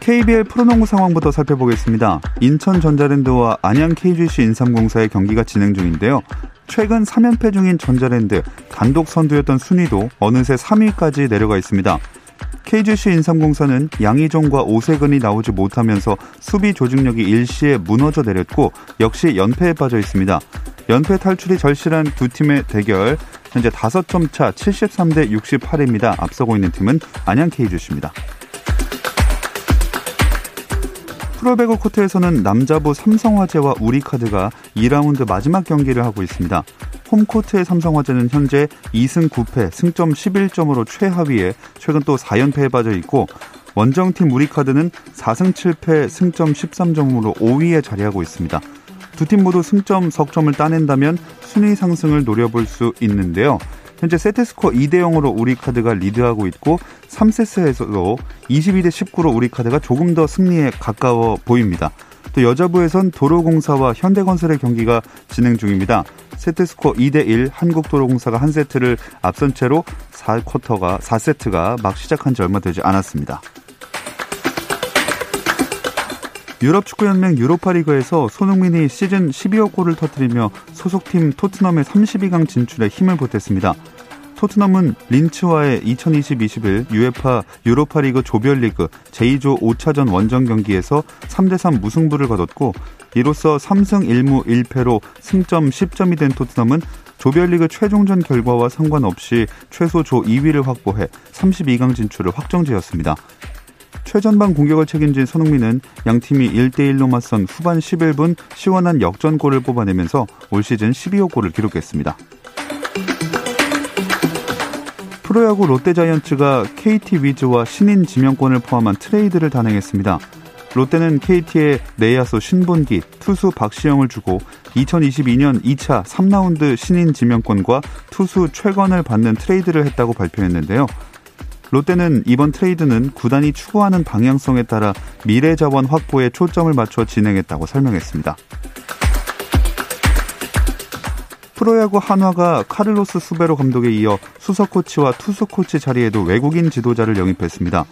KBL 프로농구 상황부터 살펴보겠습니다. 인천 전자랜드와 안양 KGC 인삼공사의 경기가 진행 중인데요. 최근 3연패 중인 전자랜드 단독 선두였던 순위도 어느새 3위까지 내려가 있습니다. KGC 인삼공사는 양희종과 오세근이 나오지 못하면서 수비 조직력이 일시에 무너져 내렸고 역시 연패에 빠져 있습니다. 연패 탈출이 절실한 두 팀의 대결 현재 5점 차 73대 68입니다. 앞서고 있는 팀은 안양 KGC입니다. 프로배구 코트에서는 남자부 삼성화재와 우리카드가 2라운드 마지막 경기를 하고 있습니다. 홈코트의 삼성화재는 현재 2승 9패, 승점 11점으로 최하위에 최근 또 4연패에 빠져 있고 원정팀 우리카드는 4승 7패, 승점 13점으로 5위에 자리하고 있습니다. 두 팀 모두 승점 석점을 따낸다면 순위 상승을 노려볼 수 있는데요. 현재 세트스코어 2대 0으로 우리 카드가 리드하고 있고 3세트에서도 22대 19로 우리 카드가 조금 더 승리에 가까워 보입니다. 또 여자부에선 도로공사와 현대건설의 경기가 진행 중입니다. 세트스코어 2대 1 한국도로공사가 한 세트를 앞선 채로 4쿼터가 4세트가 막 시작한 지 얼마 되지 않았습니다. 유럽 축구연맹 유로파리그에서 손흥민이 시즌 12억 골을 터뜨리며 소속팀 토트넘의 32강 진출에 힘을 보탰습니다. 토트넘은 린츠와의 2020-21 유에파 유로파리그 조별리그 제2조 5차전 원정 경기에서 3대3 무승부를 거뒀고 이로써 3승 1무 1패로 승점 10점이 된 토트넘은 조별리그 최종전 결과와 상관없이 최소 조 2위를 확보해 32강 진출을 확정지었습니다. 최전방 공격을 책임진 손흥민은 양팀이 1대1로 맞선 후반 11분 시원한 역전골을 뽑아내면서 올 시즌 12호 골을 기록했습니다. 프로야구 롯데자이언츠가 KT 위즈와 신인 지명권을 포함한 트레이드를 단행했습니다. 롯데는 KT의 내야수 신본기, 투수 박시영을 주고 2022년 2차 3라운드 신인 지명권과 투수 최건을 받는 트레이드를 했다고 발표했는데요. 롯데는 이번 트레이드는 구단이 추구하는 방향성에 따라 미래 자원 확보에 초점을 맞춰 진행했다고 설명했습니다. 프로야구 한화가 카를로스 수베로 감독에 이어 수석 코치와 투수 코치 자리에도 외국인 지도자를 영입했습니다.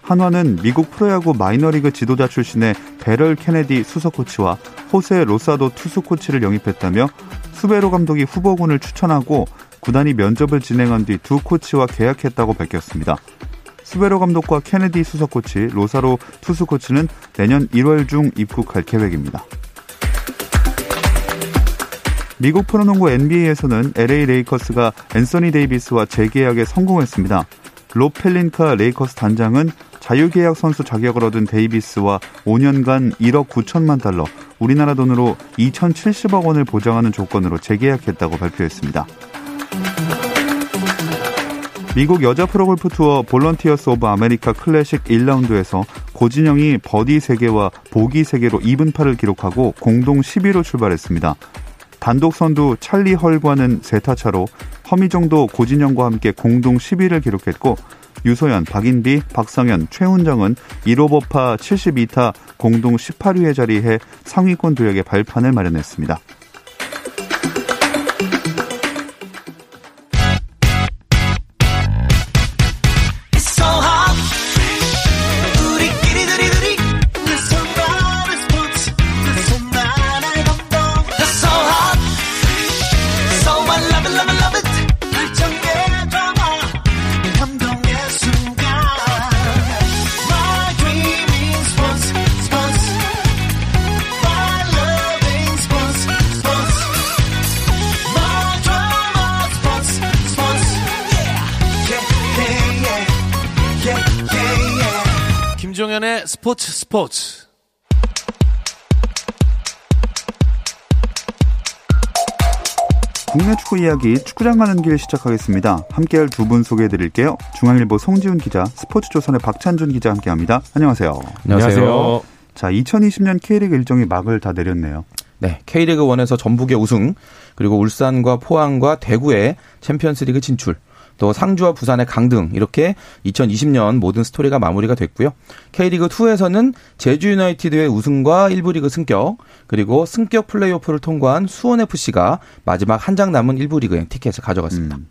한화는 미국 프로야구 마이너리그 지도자 출신의 대럴 케네디 수석 코치와 호세 로사도 투수 코치를 영입했다며 수베로 감독이 후보군을 추천하고 구단이 면접을 진행한 뒤 두 코치와 계약했다고 밝혔습니다. 수베로 감독과 케네디 수석 코치, 로사도 투수 코치는 내년 1월 중 입국할 계획입니다. 미국 프로농구 NBA에서는 LA 레이커스가 앤서니 데이비스와 재계약에 성공했습니다. 롭 펠린카 레이커스 단장은 자유계약 선수 자격을 얻은 데이비스와 5년간 1억 9천만 달러, 우리나라 돈으로 2,070억 원을 보장하는 조건으로 재계약했다고 발표했습니다. 미국 여자 프로골프 투어 볼런티어스 오브 아메리카 클래식 1라운드에서 고진영이 버디 3개와 보기 3개로 이븐파를 기록하고 공동 10위로 출발했습니다. 단독 선두 찰리 헐과는 세타차로 허미정도 고진영과 함께 공동 10위를 기록했고 유소연, 박인비, 박성현, 최훈정은 1호버파 72타 공동 18위에 자리해 상위권 도약의 발판을 마련했습니다. 스포츠 국내 축구 이야기 축구장 가는 길 시작하겠습니다. 함께할 두 분 소개해드릴게요. 중앙일보 송지훈 기자, 스포츠조선의 박찬준 기자 함께합니다. 안녕하세요. 안녕하세요. 자, 2020년 K리그 일정이 막을 다 내렸네요. 네, K리그 1에서 전북의 우승, 그리고 울산과 포항과 대구의 챔피언스리그 진출, 또 상주와 부산의 강등 이렇게 2020년 모든 스토리가 마무리가 됐고요. K리그 2에서는 제주 유나이티드의 우승과 1부 리그 승격 그리고 승격 플레이오프를 통과한 수원 FC가 마지막 한 장 남은 1부 리그행 티켓을 가져갔습니다. 음.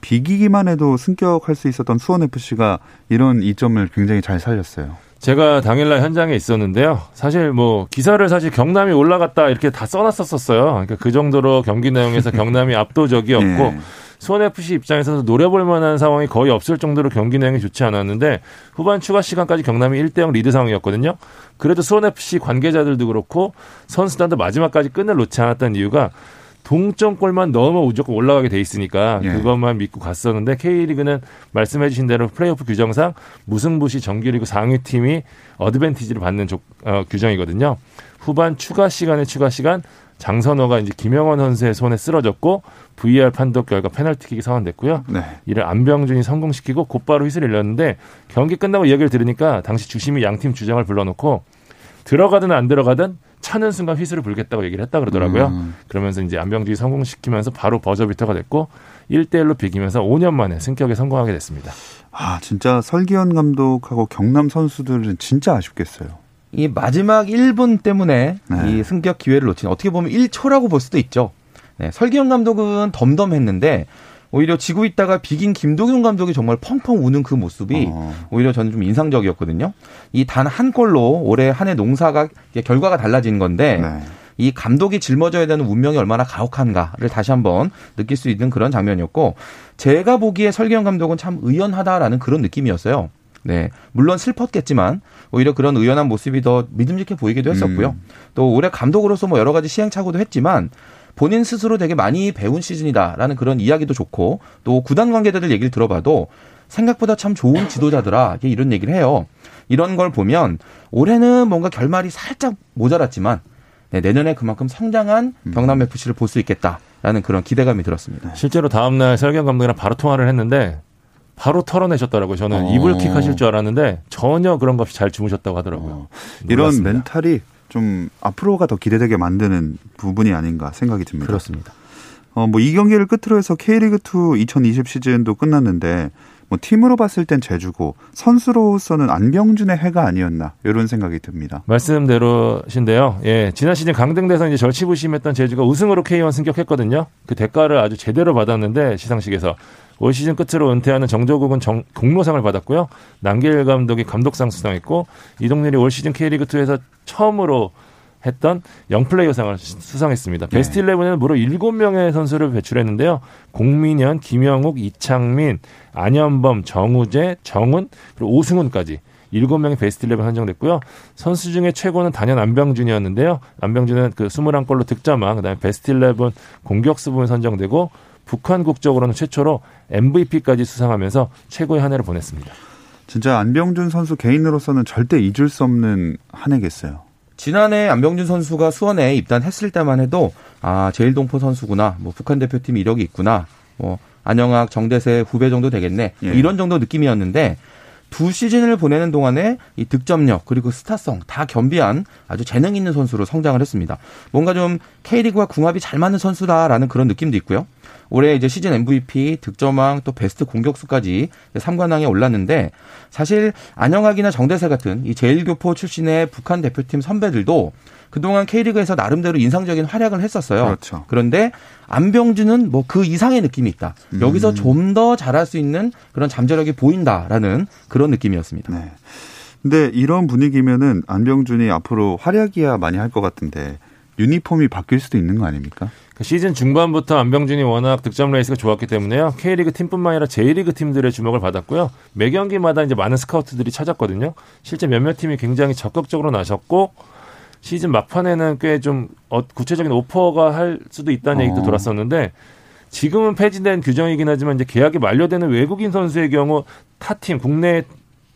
비기기만 해도 승격할 수 있었던 수원 FC가 이런 이점을 굉장히 잘 살렸어요. 제가 당일날 현장에 있었는데요. 사실 뭐 기사를 사실 경남이 올라갔다 이렇게 다 써놨었어요. 그러니까 그 정도로 경기 내용에서 경남이 압도적이었고 네. 수원 FC 입장에서도 노려볼 만한 상황이 거의 없을 정도로 경기 내용이 좋지 않았는데 후반 추가 시간까지 경남이 1대0 리드 상황이었거든요. 그래도 수원 FC 관계자들도 그렇고 선수단도 마지막까지 끈을 놓지 않았던 이유가 동점골만 넣으면 무조건 올라가게 돼 있으니까 예. 그것만 믿고 갔었는데 K리그는 말씀해 주신 대로 플레이오프 규정상 무승부시 정규리그 상위 팀이 어드밴티지를 받는 조, 어, 규정이거든요. 후반 추가 시간에 추가 시간 장선호가 이제 김영원 선수의 손에 쓰러졌고 VAR 판독 결과 페널티킥이 선언됐고요. 네. 이를 안병준이 성공시키고 곧바로 휘슬을 일렀는데 경기 끝나고 이야기를 들으니까 당시 주심이 양팀 주장을 불러놓고 들어가든 안 들어가든 차는 순간 휘슬을 불겠다고 얘기를 했다 그러더라고요. 음. 그러면서 이제 안병준이 성공시키면서 바로 버저비터가 됐고 1대1로 비기면서 5년 만에 승격에 성공하게 됐습니다. 아, 진짜 설기현 감독하고 경남 선수들은 진짜 아쉽겠어요. 이 마지막 1분 때문에 네. 이 승격 기회를 놓친 어떻게 보면 1초라고 볼 수도 있죠. 네, 설기현 감독은 덤덤했는데 오히려 지고 있다가 비긴 김도경 감독이 정말 펑펑 우는 그 모습이 어. 오히려 저는 좀 인상적이었거든요. 이 단 한 골로 올해 한 해 농사가 결과가 달라진 건데 네. 이 감독이 짊어져야 되는 운명이 얼마나 가혹한가를 다시 한번 느낄 수 있는 그런 장면이었고 제가 보기에 설기현 감독은 참 의연하다라는 그런 느낌이었어요. 네. 물론 슬펐겠지만 오히려 그런 의연한 모습이 더 믿음직해 보이기도 했었고요. 음. 또 올해 감독으로서 뭐 여러 가지 시행착오도 했지만 본인 스스로 되게 많이 배운 시즌이다라는 그런 이야기도 좋고 또 구단 관계자들 얘기를 들어봐도 생각보다 참 좋은 지도자더라 이런 얘기를 해요. 이런 걸 보면 올해는 뭔가 결말이 살짝 모자랐지만 네, 내년에 그만큼 성장한 음. 경남 FC를 볼 수 있겠다라는 그런 기대감이 들었습니다. 실제로 다음 날 설경 감독이랑 바로 통화를 했는데 바로 털어내셨더라고요. 저는 어. 이불킥 하실 줄 알았는데 전혀 그런 것 없이 잘 주무셨다고 하더라고요. 어. 이런 멘탈이 좀 앞으로가 더 기대되게 만드는 부분이 아닌가 생각이 듭니다. 그렇습니다. 어, 뭐 이 경기를 끝으로 해서 K리그2 2020 시즌도 끝났는데 뭐 팀으로 봤을 땐 제주고 선수로서는 안병준의 해가 아니었나 이런 생각이 듭니다. 말씀대로신데요. 예, 지난 시즌 강등돼서 이제 절치부심했던 제주가 우승으로 K1 승격했거든요. 그 대가를 아주 제대로 받았는데 시상식에서 올 시즌 끝으로 은퇴하는 정조국은 정, 공로상을 받았고요. 남길 감독이 감독상 수상했고 이동렬이 올 시즌 K리그2에서 처음으로 했던 영플레이어상을 수상했습니다. 네. 베스트 11에는 무려 7명의 선수를 배출했는데요. 공민현, 김영욱, 이창민, 안현범, 정우재, 정훈, 그리고 오승훈까지 7명의 베스트 11 선정됐고요. 선수 중에 최고는 단연 안병준이었는데요. 안병준은 그 21골로 득점왕, 그다음에 베스트 11 공격수 부분 선정되고 북한 국적으로는 최초로 MVP까지 수상하면서 최고의 한 해를 보냈습니다. 진짜 안병준 선수 개인으로서는 절대 잊을 수 없는 한 해겠어요. 지난해 안병준 선수가 수원에 입단했을 때만 해도 아 제일동포 선수구나, 뭐 북한 대표팀 이력이 있구나, 뭐 안영학, 정대세 후배 정도 되겠네 예. 이런 정도 느낌이었는데 두 시즌을 보내는 동안에 이 득점력 그리고 스타성 다 겸비한 아주 재능 있는 선수로 성장을 했습니다. 뭔가 좀 K리그와 궁합이 잘 맞는 선수다라는 그런 느낌도 있고요. 올해 이제 시즌 MVP, 득점왕, 또 베스트 공격수까지 3관왕에 올랐는데 사실 안영학이나 정대세 같은 이 제일교포 출신의 북한 대표팀 선배들도 그동안 K리그에서 나름대로 인상적인 활약을 했었어요. 그렇죠. 그런데 안병준은 뭐 그 이상의 느낌이 있다. 음. 여기서 좀 더 잘할 수 있는 그런 잠재력이 보인다라는 그런 느낌이었습니다. 네. 근데 이런 분위기면은 안병준이 앞으로 활약이야 많이 할 것 같은데 유니폼이 바뀔 수도 있는 거 아닙니까? 그 시즌 중반부터 안병준이 워낙 득점 레이스가 좋았기 때문에요. K리그 팀뿐만 아니라 J리그 팀들의 주목을 받았고요. 매 경기마다 이제 많은 스카우트들이 찾았거든요. 실제 몇몇 팀이 굉장히 적극적으로 나섰고 시즌 막판에는 꽤좀 어, 구체적인 오퍼가 갈 수도 있다는 어. 얘기도 들었었는데 지금은 폐지된 규정이긴 하지만 이제 계약이 만료되는 외국인 선수의 경우 타 팀 국내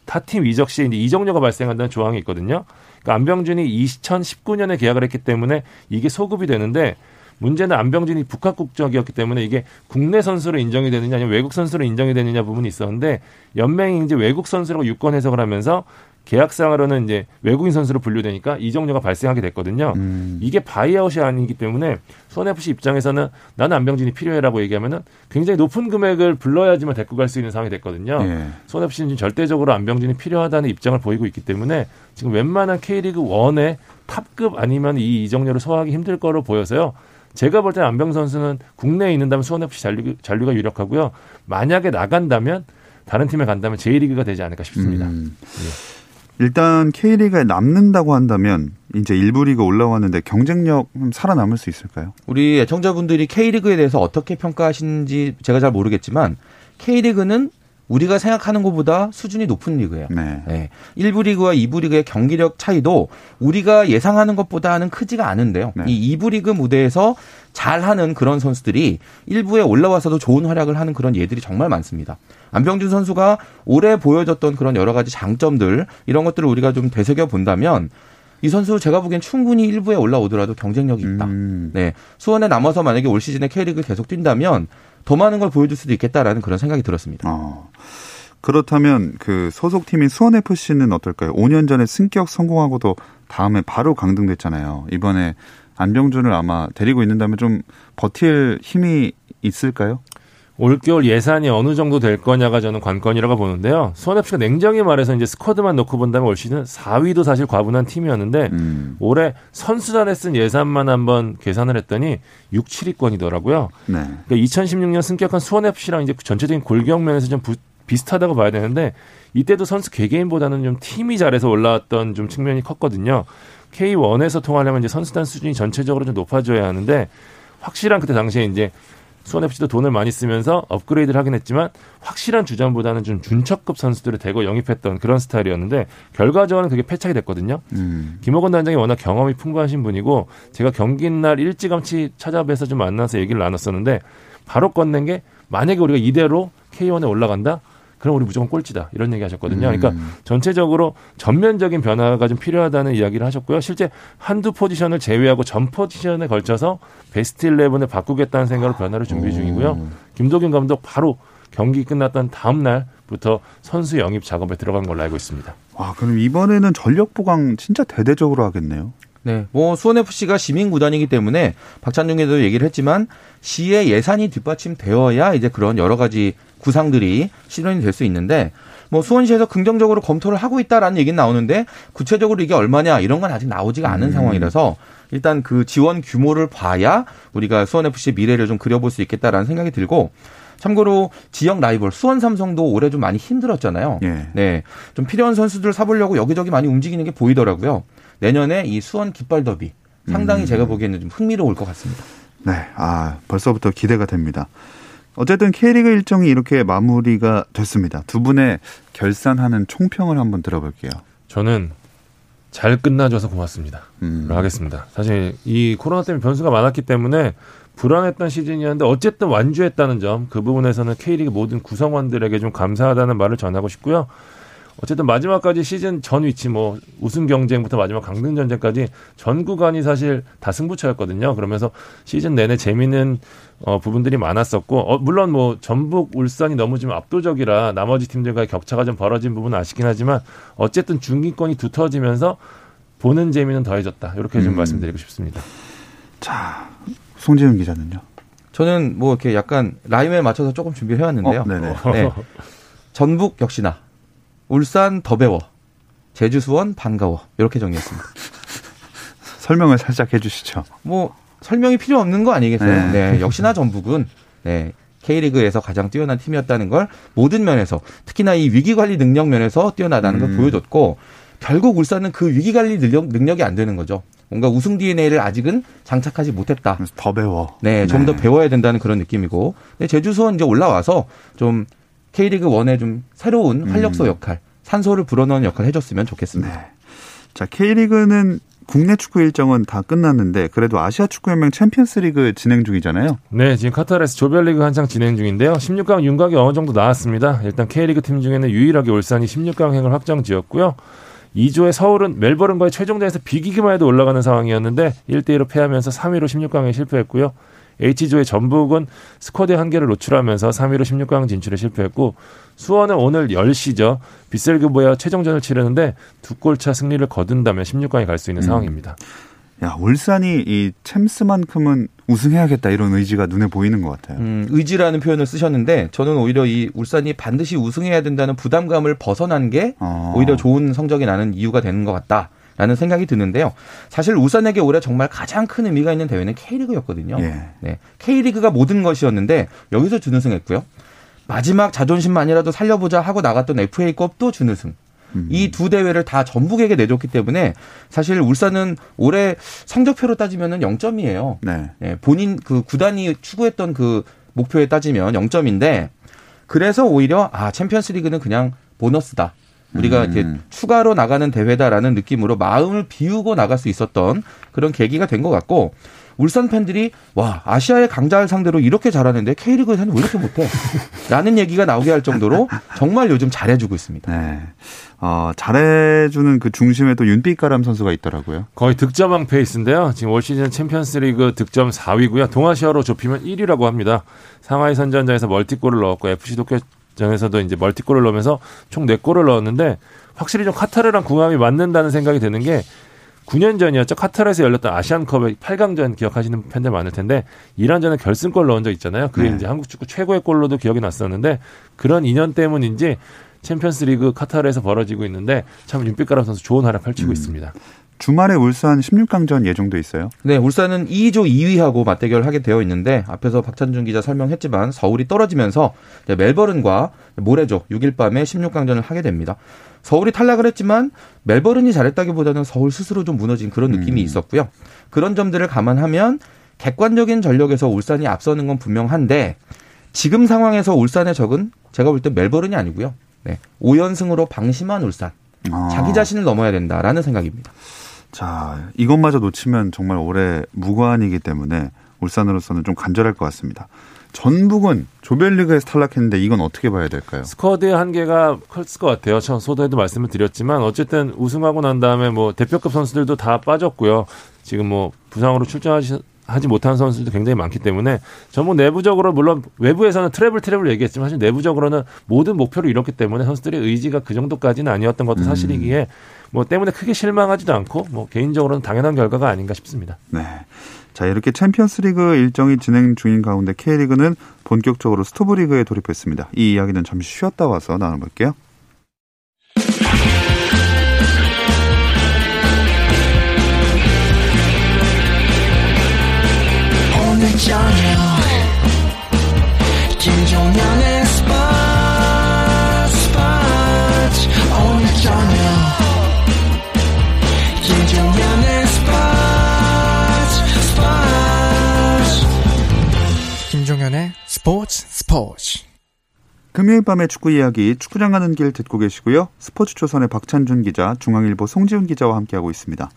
타 팀 이적 시에 이제 이적료가 발생한다는 조항이 있거든요. 그러니까 안병준이 2019년에 계약을 했기 때문에 이게 소급이 되는데 문제는 안병준이 북한 국적이었기 때문에 이게 국내 선수로 인정이 되느냐 아니면 외국 선수로 인정이 되느냐 부분이 있었는데 연맹이 이제 외국 선수라고 유권 해석을 하면서 계약상으로는 이제 외국인 선수로 분류되니까 이적료가 발생하게 됐거든요. 음. 이게 바이아웃이 아니기 때문에 수원 FC 입장에서는 나는 안병준이 필요해라고 얘기하면은 굉장히 높은 금액을 불러야지만 데리고 갈 수 있는 상황이 됐거든요. 예. 수원 FC는 절대적으로 안병진이 필요하다는 입장을 보이고 있기 때문에 지금 웬만한 K리그 1의 탑급 아니면 이 이정료를 소화하기 힘들 거로 보여서요. 제가 볼 때는 안병 선수는 국내에 있는다면 수원 FC 잔류, 잔류가 유력하고요. 만약에 나간다면 다른 팀에 간다면 J리그가 되지 않을까 싶습니다. 음. 예. 일단 K리그에 남는다고 한다면 이제 일부 리그 올라왔는데 경쟁력 살아남을 수 있을까요? 우리 애청자분들이 K리그에 대해서 어떻게 평가하시는지 제가 잘 모르겠지만 K리그는 우리가 생각하는 것보다 수준이 높은 리그예요. 네. 네. 1부 리그와 2부 리그의 경기력 차이도 우리가 예상하는 것보다는 크지가 않은데요. 네. 이 2부 리그 무대에서 잘하는 그런 선수들이 1부에 올라와서도 좋은 활약을 하는 그런 예들이 정말 많습니다. 안병준 선수가 올해 보여줬던 그런 여러 가지 장점들 이런 것들을 우리가 좀 되새겨 본다면 이 선수 제가 보기엔 충분히 1부에 올라오더라도 경쟁력이 있다. 음. 네. 수원에 남아서 만약에 올 시즌에 K리그 계속 뛴다면 더 많은 걸 보여줄 수도 있겠다라는 그런 생각이 들었습니다. 어. 그렇다면 그 소속팀인 수원 FC는 어떨까요? 5년 전에 승격 성공하고도 다음에 바로 강등됐잖아요. 이번에 안병준을 아마 데리고 있는다면 좀 버틸 힘이 있을까요? 올겨울 예산이 어느 정도 될 거냐가 저는 관건이라고 보는데요. 수원FC가 냉정히 말해서 이제 스쿼드만 놓고 본다면 올 시즌 4위도 사실 과분한 팀이었는데 음. 올해 선수단에 쓴 예산만 한번 계산을 했더니 6, 7위권이더라고요. 네. 그러니까 2016년 승격한 수원FC랑 이제 전체적인 골격 면에서 좀 부, 비슷하다고 봐야 되는데 이때도 선수 개개인보다는 좀 팀이 잘해서 올라왔던 좀 측면이 컸거든요. K1에서 통하려면 이제 선수단 수준이 전체적으로 좀 높아져야 하는데 확실한 그때 당시에 이제 수원 FC도 돈을 많이 쓰면서 업그레이드를 하긴 했지만 확실한 주전보다는 좀 준척급 선수들을 대거 영입했던 그런 스타일이었는데 결과적으로는 그게 패착이 됐거든요. 음. 김호건 단장이 워낙 경험이 풍부하신 분이고 제가 경기 날 일찌감치 찾아뵈서 좀 만나서 얘기를 나눴었는데 바로 꺼낸 게 만약에 우리가 이대로 K1에 올라간다? 그럼 우리 무조건 꼴찌다 이런 얘기 하셨거든요. 그러니까 음. 전체적으로 전면적인 변화가 좀 필요하다는 이야기를 하셨고요. 실제 한두 포지션을 제외하고 전 포지션에 걸쳐서 베스트 11을 바꾸겠다는 생각으로 변화를 준비 중이고요. 김도균 감독 바로 경기 끝났던 다음 날부터 선수 영입 작업에 들어간 걸로 알고 있습니다. 와, 그럼 이번에는 전력 보강 진짜 대대적으로 하겠네요. 네, 뭐 수원 FC가 시민 구단이기 때문에 박찬중에도 얘기를 했지만 시의 예산이 뒷받침되어야 이제 그런 여러 가지 구상들이 실현이 될 수 있는데 뭐 수원시에서 긍정적으로 검토를 하고 있다라는 얘기는 나오는데 구체적으로 이게 얼마냐 이런 건 아직 나오지가 않은 음. 상황이라서 일단 그 지원 규모를 봐야 우리가 수원 FC의 미래를 좀 그려볼 수 있겠다라는 생각이 들고 참고로 지역 라이벌 수원 삼성도 올해 좀 많이 힘들었잖아요. 예. 네. 좀 필요한 선수들 사보려고 여기저기 많이 움직이는 게 보이더라고요. 내년에 이 수원 깃발 더비 상당히 음. 제가 보기에는 좀 흥미로울 것 같습니다. 네. 아, 벌써부터 기대가 됩니다. 어쨌든 K리그 일정이 이렇게 마무리가 됐습니다. 두 분의 결산하는 총평을 한번 들어볼게요. 저는 잘 끝나줘서 고맙습니다. 음. 하겠습니다. 사실 이 코로나 때문에 변수가 많았기 때문에 불안했던 시즌이었는데 어쨌든 완주했다는 점 그 부분에서는 K리그 모든 구성원들에게 좀 감사하다는 말을 전하고 싶고요. 어쨌든 마지막까지 시즌 전 위치 뭐 우승 경쟁부터 마지막 강등 전쟁까지 전 구간이 사실 다 승부처였거든요. 그러면서 시즌 내내 재미있는 어, 부분들이 많았었고 어, 물론 뭐 전북 울산이 너무 좀 압도적이라 나머지 팀들과의 격차가 좀 벌어진 부분은 아쉽긴 하지만 어쨌든 중기권이 두터워지면서 보는 재미는 더해졌다. 이렇게 좀 음. 말씀드리고 싶습니다. 자, 송지훈 기자는요. 저는 뭐 이렇게 약간 라임에 맞춰서 조금 준비를 해왔는데요. 어, 네네. 네. 전북 역시나 울산 더 배워. 제주 수원 반가워. 이렇게 정리했습니다. 설명을 살짝 해주시죠. 뭐 설명이 필요 없는 거 아니겠어요? 네. 네. 역시나 전북은 네. K리그에서 가장 뛰어난 팀이었다는 걸 모든 면에서 특히나 이 위기 관리 능력 면에서 뛰어나다는 걸 음. 보여줬고 결국 울산은 그 위기 관리 능력, 능력이 안 되는 거죠. 뭔가 우승 DNA를 아직은 장착하지 못했다. 더 배워. 네, 좀더 배워야 된다는 그런 느낌이고. 제주 수원 이제 올라와서 좀 K리그 1의 좀 새로운 음. 활력소 역할, 산소를 불어넣는 역할을 해줬으면 좋겠습니다. 네. 자, K리그는 국내 축구 일정은 다 끝났는데 그래도 아시아 축구연맹 챔피언스리그 진행 중이잖아요. 네, 지금 카타르에서 조별리그 한창 진행 중인데요. 16강 윤곽이 어느 정도 나왔습니다. 일단 K리그 팀 중에는 유일하게 울산이 16강행을 확정지었고요. 2조의 서울은 멜버른과의 최종전에서 비기기만 해도 올라가는 상황이었는데 1대 1로 패하면서 3위로 16강에 실패했고요. H조의 전북은 스쿼드 한계를 노출하면서 3위로 16강 진출에 실패했고 수원은 오늘 10시죠. 빗셀그보야 최종전을 치르는데 두 골차 승리를 거둔다면 16강에 갈 수 있는 음. 상황입니다. 야, 울산이 이 챔스만큼은 우승해야겠다 이런 의지가 눈에 보이는 것 같아요. 음, 의지라는 표현을 쓰셨는데 저는 오히려 이 울산이 반드시 우승해야 된다는 부담감을 벗어난 게 어. 오히려 좋은 성적이 나는 이유가 되는 것 같다. 라는 생각이 드는데요. 사실 울산에게 올해 정말 가장 큰 의미가 있는 대회는 K리그였거든요. 예. 네. K리그가 모든 것이었는데 여기서 준우승했고요. 마지막 자존심만이라도 살려보자 하고 나갔던 FA컵도 준우승. 음. 이 두 대회를 다 전북에게 내줬기 때문에 사실 울산은 올해 성적표로 따지면은 0점이에요. 네. 네. 본인 그 구단이 추구했던 그 목표에 따지면 0점인데 그래서 오히려 아 챔피언스 리그는 그냥 보너스다. 우리가 음. 이제 추가로 나가는 대회다라는 느낌으로 마음을 비우고 나갈 수 있었던 그런 계기가 된 것 같고 울산 팬들이 와 아시아의 강자를 상대로 이렇게 잘하는데 K리그에서는 왜 이렇게 못해? 라는 얘기가 나오게 할 정도로 정말 요즘 잘해주고 있습니다. 네. 어, 잘해주는 그 중심에 또 윤빛가람 선수가 있더라고요. 거의 득점왕 페이스인데요. 지금 올 시즌 챔피언스리그 득점 4위고요. 동아시아로 좁히면 1위라고 합니다. 상하이 선화전에서 멀티골을 넣었고 FC 도쿄 전에서도 이제 멀티골을 넣으면서 총 4골을 넣었는데 확실히 좀 카타르랑 궁합이 맞는다는 생각이 드는 게 9년 전이었죠. 카타르에서 열렸던 아시안컵의 8강전 기억하시는 팬들 많을 텐데 이란전에 결승골 넣은 적 있잖아요. 그게 네. 이제 한국 축구 최고의 골로도 기억이 났었는데 그런 인연 때문인지 챔피언스리그 카타르에서 벌어지고 있는데 참 윤빛가람 선수 좋은 활약 펼치고 음. 있습니다. 주말에 울산 16강전 예정돼 있어요? 네, 울산은 2조 2위하고 맞대결을 하게 되어 있는데 앞에서 박찬준 기자 설명했지만 서울이 떨어지면서 멜버른과 모레죠 6일 밤에 16강전을 하게 됩니다. 서울이 탈락을 했지만 멜버른이 잘했다기보다는 서울 스스로 좀 무너진 그런 느낌이 음. 있었고요. 그런 점들을 감안하면 객관적인 전력에서 울산이 앞서는 건 분명한데 지금 상황에서 울산의 적은 제가 볼 때 멜버른이 아니고요. 네. 5연승으로 방심한 울산. 아. 자기 자신을 넘어야 된다라는 생각입니다. 자, 이것마저 놓치면 정말 올해 무관이기 때문에 울산으로서는 좀 간절할 것 같습니다. 전북은 조별리그에서 탈락했는데 이건 어떻게 봐야 될까요? 스쿼드의 한계가 컸을 것 같아요. 전 주에도 말씀을 드렸지만 어쨌든 우승하고 난 다음에 뭐 대표급 선수들도 다 빠졌고요. 지금 뭐 부상으로 출전하지 하지 못한 선수들도 굉장히 많기 때문에 전북 내부적으로 물론 외부에서는 트레블 트레블 얘기했지만 사실 내부적으로는 모든 목표를 이뤘기 때문에 선수들의 의지가 그 정도까지는 아니었던 것도 음. 사실이기에 뭐 때문에 크게 실망하지도 않고 뭐 개인적으로는 당연한 결과가 아닌가 싶습니다. 네. 자, 이렇게 챔피언스리그 일정이 진행 중인 가운데 K리그는 본격적으로 스토브리그에 돌입했습니다. 이 이야기는 잠시 쉬었다 와서 나눠볼게요. 저녁 김종현의 스포츠 스포츠 오늘 저녁 김종현의 스포츠 스포츠 김종현의 스포츠 스포츠 금요일 밤의 축구 이야기 축구장 가는 길 듣고 계시고요. 스포츠 조선의 박찬준 기자, 중앙일보 송지훈 기자와 함께하고 있습니다.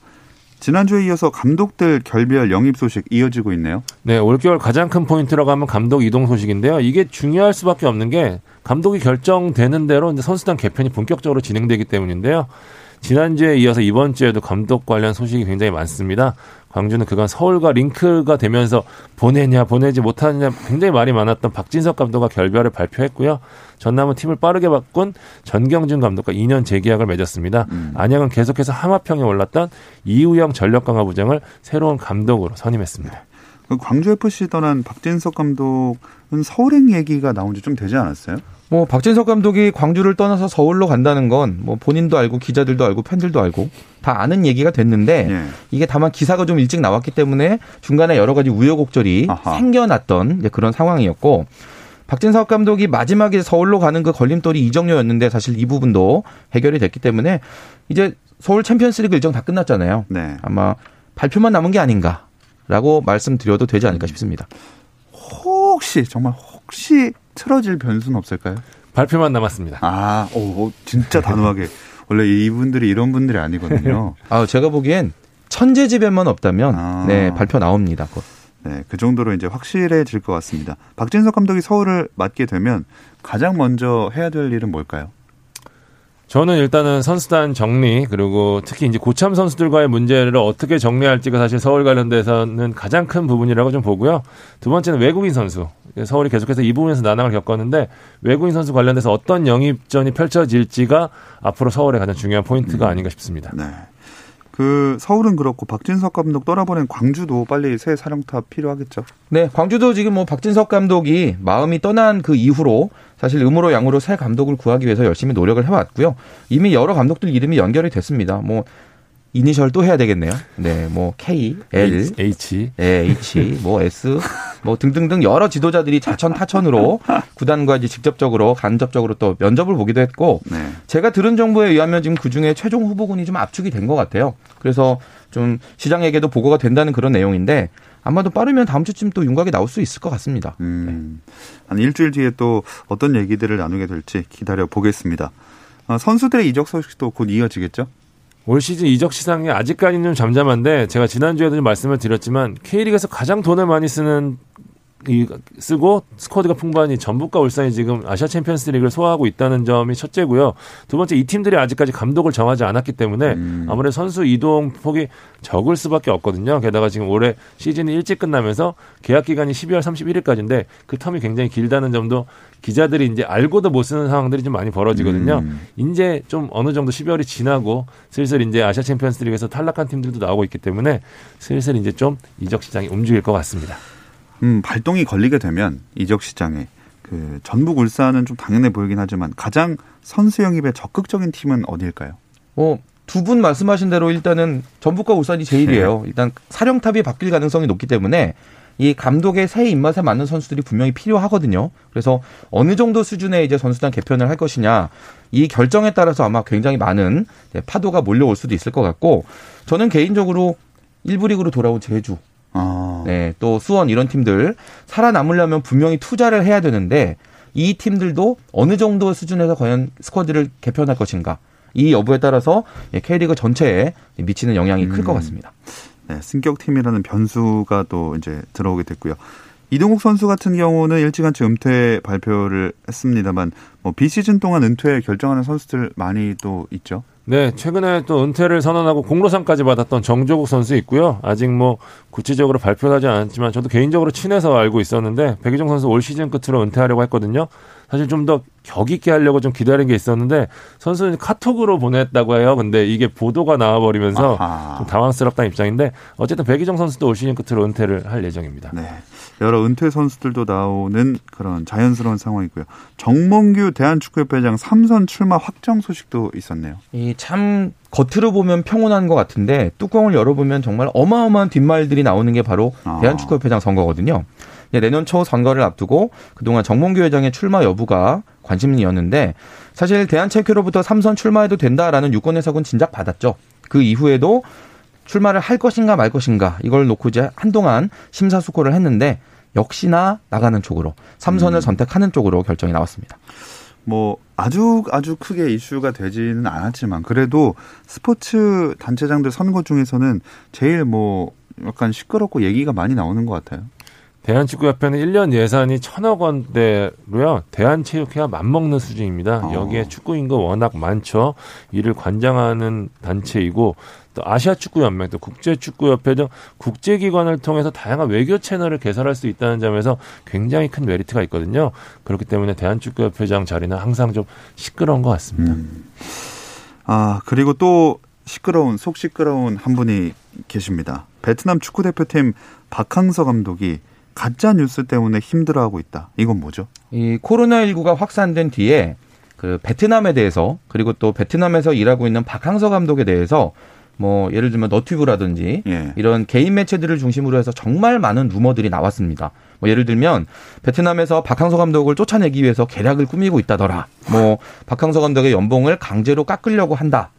지난주에 이어서 감독들 결별 영입 소식 이어지고 있네요. 네, 올겨울 가장 큰 포인트라고 하면 감독 이동 소식인데요. 이게 중요할 수밖에 없는 게 감독이 결정되는 대로 이제 선수단 개편이 본격적으로 진행되기 때문인데요. 지난주에 이어서 이번 주에도 감독 관련 소식이 굉장히 많습니다. 광주는 그간 서울과 링크가 되면서 보내냐 보내지 못하느냐 굉장히 말이 많았던 박진석 감독과 결별을 발표했고요. 전남은 팀을 빠르게 바꾼 전경준 감독과 2년 재계약을 맺었습니다. 음. 안양은 계속해서 하마평에 올랐던 이우영 전력강화 부장을 새로운 감독으로 선임했습니다. 그 광주 FC 떠난 박진석 감독은 서울행 얘기가 나온 지 좀 되지 않았어요? 뭐 박진석 감독이 광주를 떠나서 서울로 간다는 건 뭐 본인도 알고 기자들도 알고 팬들도 알고 다 아는 얘기가 됐는데 예. 이게 다만 기사가 좀 일찍 나왔기 때문에 중간에 여러 가지 우여곡절이 아하. 생겨났던 그런 상황이었고 박진석 감독이 마지막에 서울로 가는 그 걸림돌이 이정료였는데 사실 이 부분도 해결이 됐기 때문에 이제 서울 챔피언스리그 일정 다 끝났잖아요. 네. 아마 발표만 남은 게 아닌가라고 말씀드려도 되지 않을까 싶습니다. 혹시 정말 혹시 틀어질 변수는 없을까요? 발표만 남았습니다. 아, 오, 진짜 단호하게. 원래 이분들이 이런 분들이 아니거든요. 아, 제가 보기엔 천재지변만 없다면 아. 네, 발표 나옵니다. 곧. 네, 그 정도로 이제 확실해질 것 같습니다. 박진석 감독이 서울을 맡게 되면 가장 먼저 해야 될 일은 뭘까요? 저는 일단은 선수단 정리 그리고 특히 이제 고참 선수들과의 문제를 어떻게 정리할지가 사실 서울 관련돼서는 가장 큰 부분이라고 좀 보고요. 두 번째는 외국인 선수. 서울이 계속해서 이 부분에서 난항을 겪었는데 외국인 선수 관련돼서 어떤 영입전이 펼쳐질지가 앞으로 서울의 가장 중요한 포인트가 음. 아닌가 싶습니다. 네. 그 서울은 그렇고 박진석 감독 떠나보낸 광주도 빨리 새 사령탑 필요하겠죠. 네, 광주도 지금 뭐 박진석 감독이 마음이 떠난 그 이후로 사실 음으로 양으로 새 감독을 구하기 위해서 열심히 노력을 해왔고요. 이미 여러 감독들 이름이 연결이 됐습니다. 뭐 이니셜 또 해야 되겠네요. 네, 뭐 K, L, H, 네, H, 뭐 S, 뭐 등등등 여러 지도자들이 자천 타천으로 구단과 이제 직접적으로 간접적으로 또 면접을 보기도 했고 네. 제가 들은 정보에 의하면 지금 그 중에 최종 후보군이 좀 압축이 된 것 같아요. 그래서 좀 시장에게도 보고가 된다는 그런 내용인데 아마도 빠르면 다음 주쯤 또 윤곽이 나올 수 있을 것 같습니다. 음, 네. 한 일주일 뒤에 또 어떤 얘기들을 나누게 될지 기다려 보겠습니다. 어, 선수들의 이적 소식도 곧 이어지겠죠? 올 시즌 이적 시장이 아직까지는 좀 잠잠한데 제가 지난주에도 좀 말씀을 드렸지만 K리그에서 가장 돈을 많이 쓰는 이 쓰고 스쿼드가 풍부한 이 전북과 울산이 지금 아시아 챔피언스 리그를 소화하고 있다는 점이 첫째고요. 두 번째 이 팀들이 아직까지 감독을 정하지 않았기 때문에 음. 아무래도 선수 이동 폭이 적을 수밖에 없거든요. 게다가 지금 올해 시즌이 일찍 끝나면서 계약 기간이 12월 31일까지인데 그 term이 굉장히 길다는 점도 기자들이 이제 알고도 못 쓰는 상황들이 좀 많이 벌어지거든요. 음. 이제 좀 어느 정도 12월이 지나고 슬슬 이제 아시아 챔피언스 리그에서 탈락한 팀들도 나오고 있기 때문에 슬슬 이제 좀 이적 시장이 움직일 것 같습니다. 음, 발동이 걸리게 되면 이적 시장에 그 전북 울산은 좀 당연해 보이긴 하지만 가장 선수 영입에 적극적인 팀은 어디일까요? 어, 두 분 말씀하신 대로 일단은 전북과 울산이 제일이에요. 네. 일단 사령탑이 바뀔 가능성이 높기 때문에 이 감독의 새 입맛에 맞는 선수들이 분명히 필요하거든요. 그래서 어느 정도 수준의 이제 선수단 개편을 할 것이냐 이 결정에 따라서 아마 굉장히 많은 파도가 몰려올 수도 있을 것 같고 저는 개인적으로 일부 리그로 돌아온 제주 아. 네, 또 수원 이런 팀들 살아남으려면 분명히 투자를 해야 되는데 이 팀들도 어느 정도 수준에서 과연 스쿼드를 개편할 것인가 이 여부에 따라서 K리그 전체에 미치는 영향이 클것 음. 같습니다. 네, 승격팀이라는 변수가 또 이제 들어오게 됐고요. 이동국 선수 같은 경우는 일찌감치 은퇴 발표를 했습니다만 뭐 비시즌 동안 은퇴 결정하는 선수들 많이 또 있죠. 네, 최근에 또 은퇴를 선언하고 공로상까지 받았던 정조국 선수 있고요. 아직 뭐 구체적으로 발표하지 않았지만 저도 개인적으로 친해서 알고 있었는데 백희종 선수 올 시즌 끝으로 은퇴하려고 했거든요. 사실 좀 더 격 있게 하려고 좀 기다린 게 있었는데 선수는 카톡으로 보냈다고 해요. 근데 이게 보도가 나와버리면서 아하. 좀 당황스럽다는 입장인데 어쨌든 백희종 선수도 올 시즌 끝으로 은퇴를 할 예정입니다. 네. 여러 은퇴 선수들도 나오는 그런 자연스러운 상황이고요. 정몽규 대한축구협회장 삼선 출마 확정 소식도 있었네요. 이 참 겉으로 보면 평온한 것 같은데 뚜껑을 열어보면 정말 어마어마한 뒷말들이 나오는 게 바로 아. 대한축구협회장 선거거든요. 내년 초 선거를 앞두고 그동안 정몽규 회장의 출마 여부가 관심이었는데 사실 대한체육회로부터 삼선 출마해도 된다라는 유권 해석은 진작 받았죠. 그 이후에도 출마를 할 것인가 말 것인가 이걸 놓고 이제 한동안 심사숙고를 했는데 역시나 나가는 쪽으로 삼선을 음. 선택하는 쪽으로 결정이 나왔습니다. 뭐 아주 아주 크게 이슈가 되지는 않았지만 그래도 스포츠 단체장들 선거 중에서는 제일 뭐 약간 시끄럽고 얘기가 많이 나오는 것 같아요. 대한축구협회는 1년 예산이 천억 원대로요. 대한체육회와 맞먹는 수준입니다. 어. 여기에 축구 인구 워낙 많죠. 이를 관장하는 단체이고 또 아시아 축구 연맹 또 국제 축구 협회 등 국제 기관을 통해서 다양한 외교 채널을 개설할 수 있다는 점에서 굉장히 큰 메리트가 있거든요. 그렇기 때문에 대한축구 협회장 자리는 항상 좀 시끄러운 것 같습니다. 음. 아, 그리고 또 시끄러운 속 시끄러운 한 분이 계십니다. 베트남 축구 대표팀 박항서 감독이 가짜 뉴스 때문에 힘들어하고 있다. 이건 뭐죠? 이 코로나19가 확산된 뒤에 그 베트남에 대해서 그리고 또 베트남에서 일하고 있는 박항서 감독에 대해서 뭐 예를 들면 너튜브라든지 예. 이런 개인 매체들을 중심으로 해서 정말 많은 루머들이 나왔습니다. 뭐 예를 들면 베트남에서 박항서 감독을 쫓아내기 위해서 계략을 꾸미고 있다더라. 뭐 박항서 감독의 연봉을 강제로 깎으려고 한다.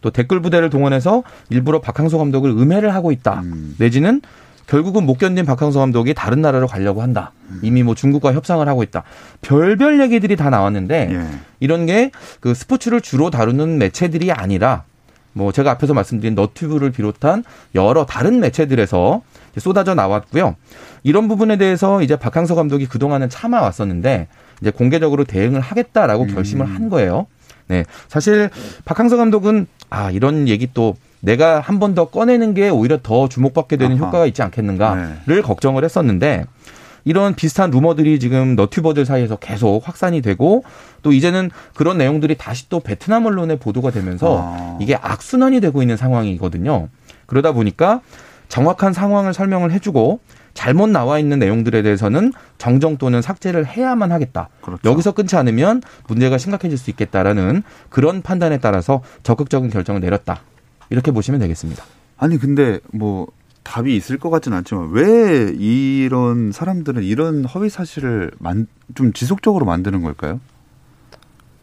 또 댓글 부대를 동원해서 일부러 박항서 감독을 음해를 하고 있다. 음. 내지는 결국은 못 견딘 박항서 감독이 다른 나라로 가려고 한다. 이미 뭐 중국과 협상을 하고 있다. 별별 얘기들이 다 나왔는데 예. 이런 게 그 스포츠를 주로 다루는 매체들이 아니라 뭐 제가 앞에서 말씀드린 너튜브를 비롯한 여러 다른 매체들에서 쏟아져 나왔고요. 이런 부분에 대해서 이제 박항서 감독이 그동안은 참아왔었는데 이제 공개적으로 대응을 하겠다라고 음. 결심을 한 거예요. 네. 사실 박항서 감독은 아, 이런 얘기 또 내가 한 번 더 꺼내는 게 오히려 더 주목받게 되는 아하. 효과가 있지 않겠는가를 네. 걱정을 했었는데 이런 비슷한 루머들이 지금 너튜버들 사이에서 계속 확산이 되고 또 이제는 그런 내용들이 다시 또 베트남 언론에 보도가 되면서 아. 이게 악순환이 되고 있는 상황이거든요. 그러다 보니까 정확한 상황을 설명을 해주고 잘못 나와 있는 내용들에 대해서는 정정 또는 삭제를 해야만 하겠다. 그렇죠. 여기서 끊지 않으면 문제가 심각해질 수 있겠다라는 그런 판단에 따라서 적극적인 결정을 내렸다. 이렇게 보시면 되겠습니다. 아니 근데 뭐 답이 있을 것 같지는 않지만 왜 이런 사람들은 이런 허위 사실을 만, 좀 지속적으로 만드는 걸까요?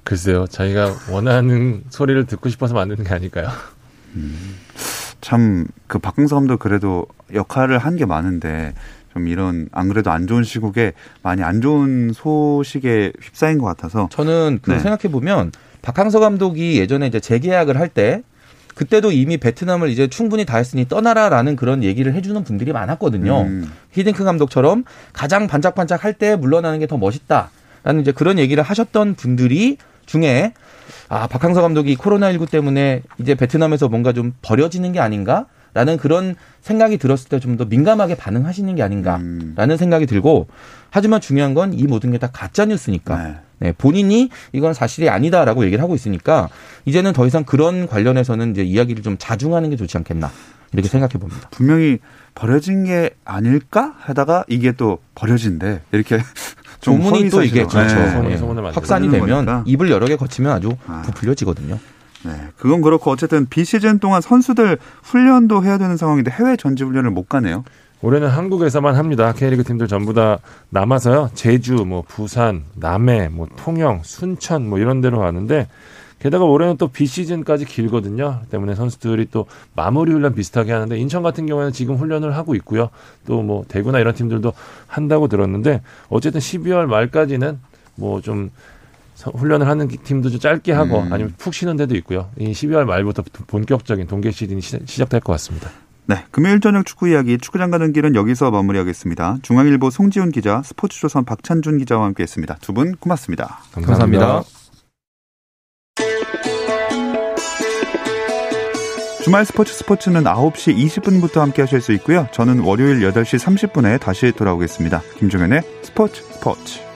글쎄요, 자기가 원하는 소리를 듣고 싶어서 만드는 게 아닐까요? 음. 참그 박흥서 감독 그래도 역할을 한 게 많은데 좀 이런 안 그래도 안 좋은 시국에 많이 안 좋은 소식에 휩싸인 것 같아서 저는 그 네. 생각해 보면 박항서 감독이 예전에 이제 재계약을 할때 그때도 이미 베트남을 이제 충분히 다 했으니 떠나라라는 그런 얘기를 해주는 분들이 많았거든요. 음. 히딩크 감독처럼 가장 반짝반짝 할 때 물러나는 게 더 멋있다라는 이제 그런 얘기를 하셨던 분들이 중에 아, 박항서 감독이 코로나19 때문에 이제 베트남에서 뭔가 좀 버려지는 게 아닌가? 라는 그런 생각이 들었을 때 좀 더 민감하게 반응하시는 게 아닌가라는 음. 생각이 들고 하지만 중요한 건 이 모든 게 다 가짜 뉴스니까 네. 네. 본인이 이건 사실이 아니다라고 얘기를 하고 있으니까 이제는 더 이상 그런 관련해서는 이제 이야기를 좀 자중하는 게 좋지 않겠나 이렇게 생각해 봅니다. 분명히 버려진 게 아닐까 하다가 이게 또 버려진대 이렇게 조문이 또 이게 그렇죠. 네. 확산이 되면 거니까. 입을 여러 개 거치면 아주 아. 부풀려지거든요. 네, 그건 그렇고 어쨌든 비시즌 동안 선수들 훈련도 해야 되는 상황인데 해외 전지 훈련을 못 가네요. 올해는 한국에서만 합니다. K리그 팀들 전부 다 남아서요. 제주, 뭐 부산, 남해, 뭐 통영, 순천 뭐 이런 데로 가는데 게다가 올해는 또 비시즌까지 길거든요. 때문에 선수들이 또 마무리 훈련 비슷하게 하는데 인천 같은 경우에는 지금 훈련을 하고 있고요. 또 뭐 대구나 이런 팀들도 한다고 들었는데 어쨌든 12월 말까지는 뭐좀 훈련을 하는 팀도 좀 짧게 하고 음. 아니면 푹 쉬는 데도 있고요. 이 12월 말부터 본격적인 동계 시즌이 시작될 것 같습니다. 네, 금요일 저녁 축구 이야기 축구장 가는 길은 여기서 마무리하겠습니다. 중앙일보 송지훈 기자, 스포츠조선 박찬준 기자와 함께했습니다. 두 분 고맙습니다. 감사합니다. 감사합니다. 주말 스포츠 스포츠는 9시 20분부터 함께 하실 수 있고요. 저는 월요일 8시 30분에 다시 돌아오겠습니다. 김종현의 스포츠 스포츠.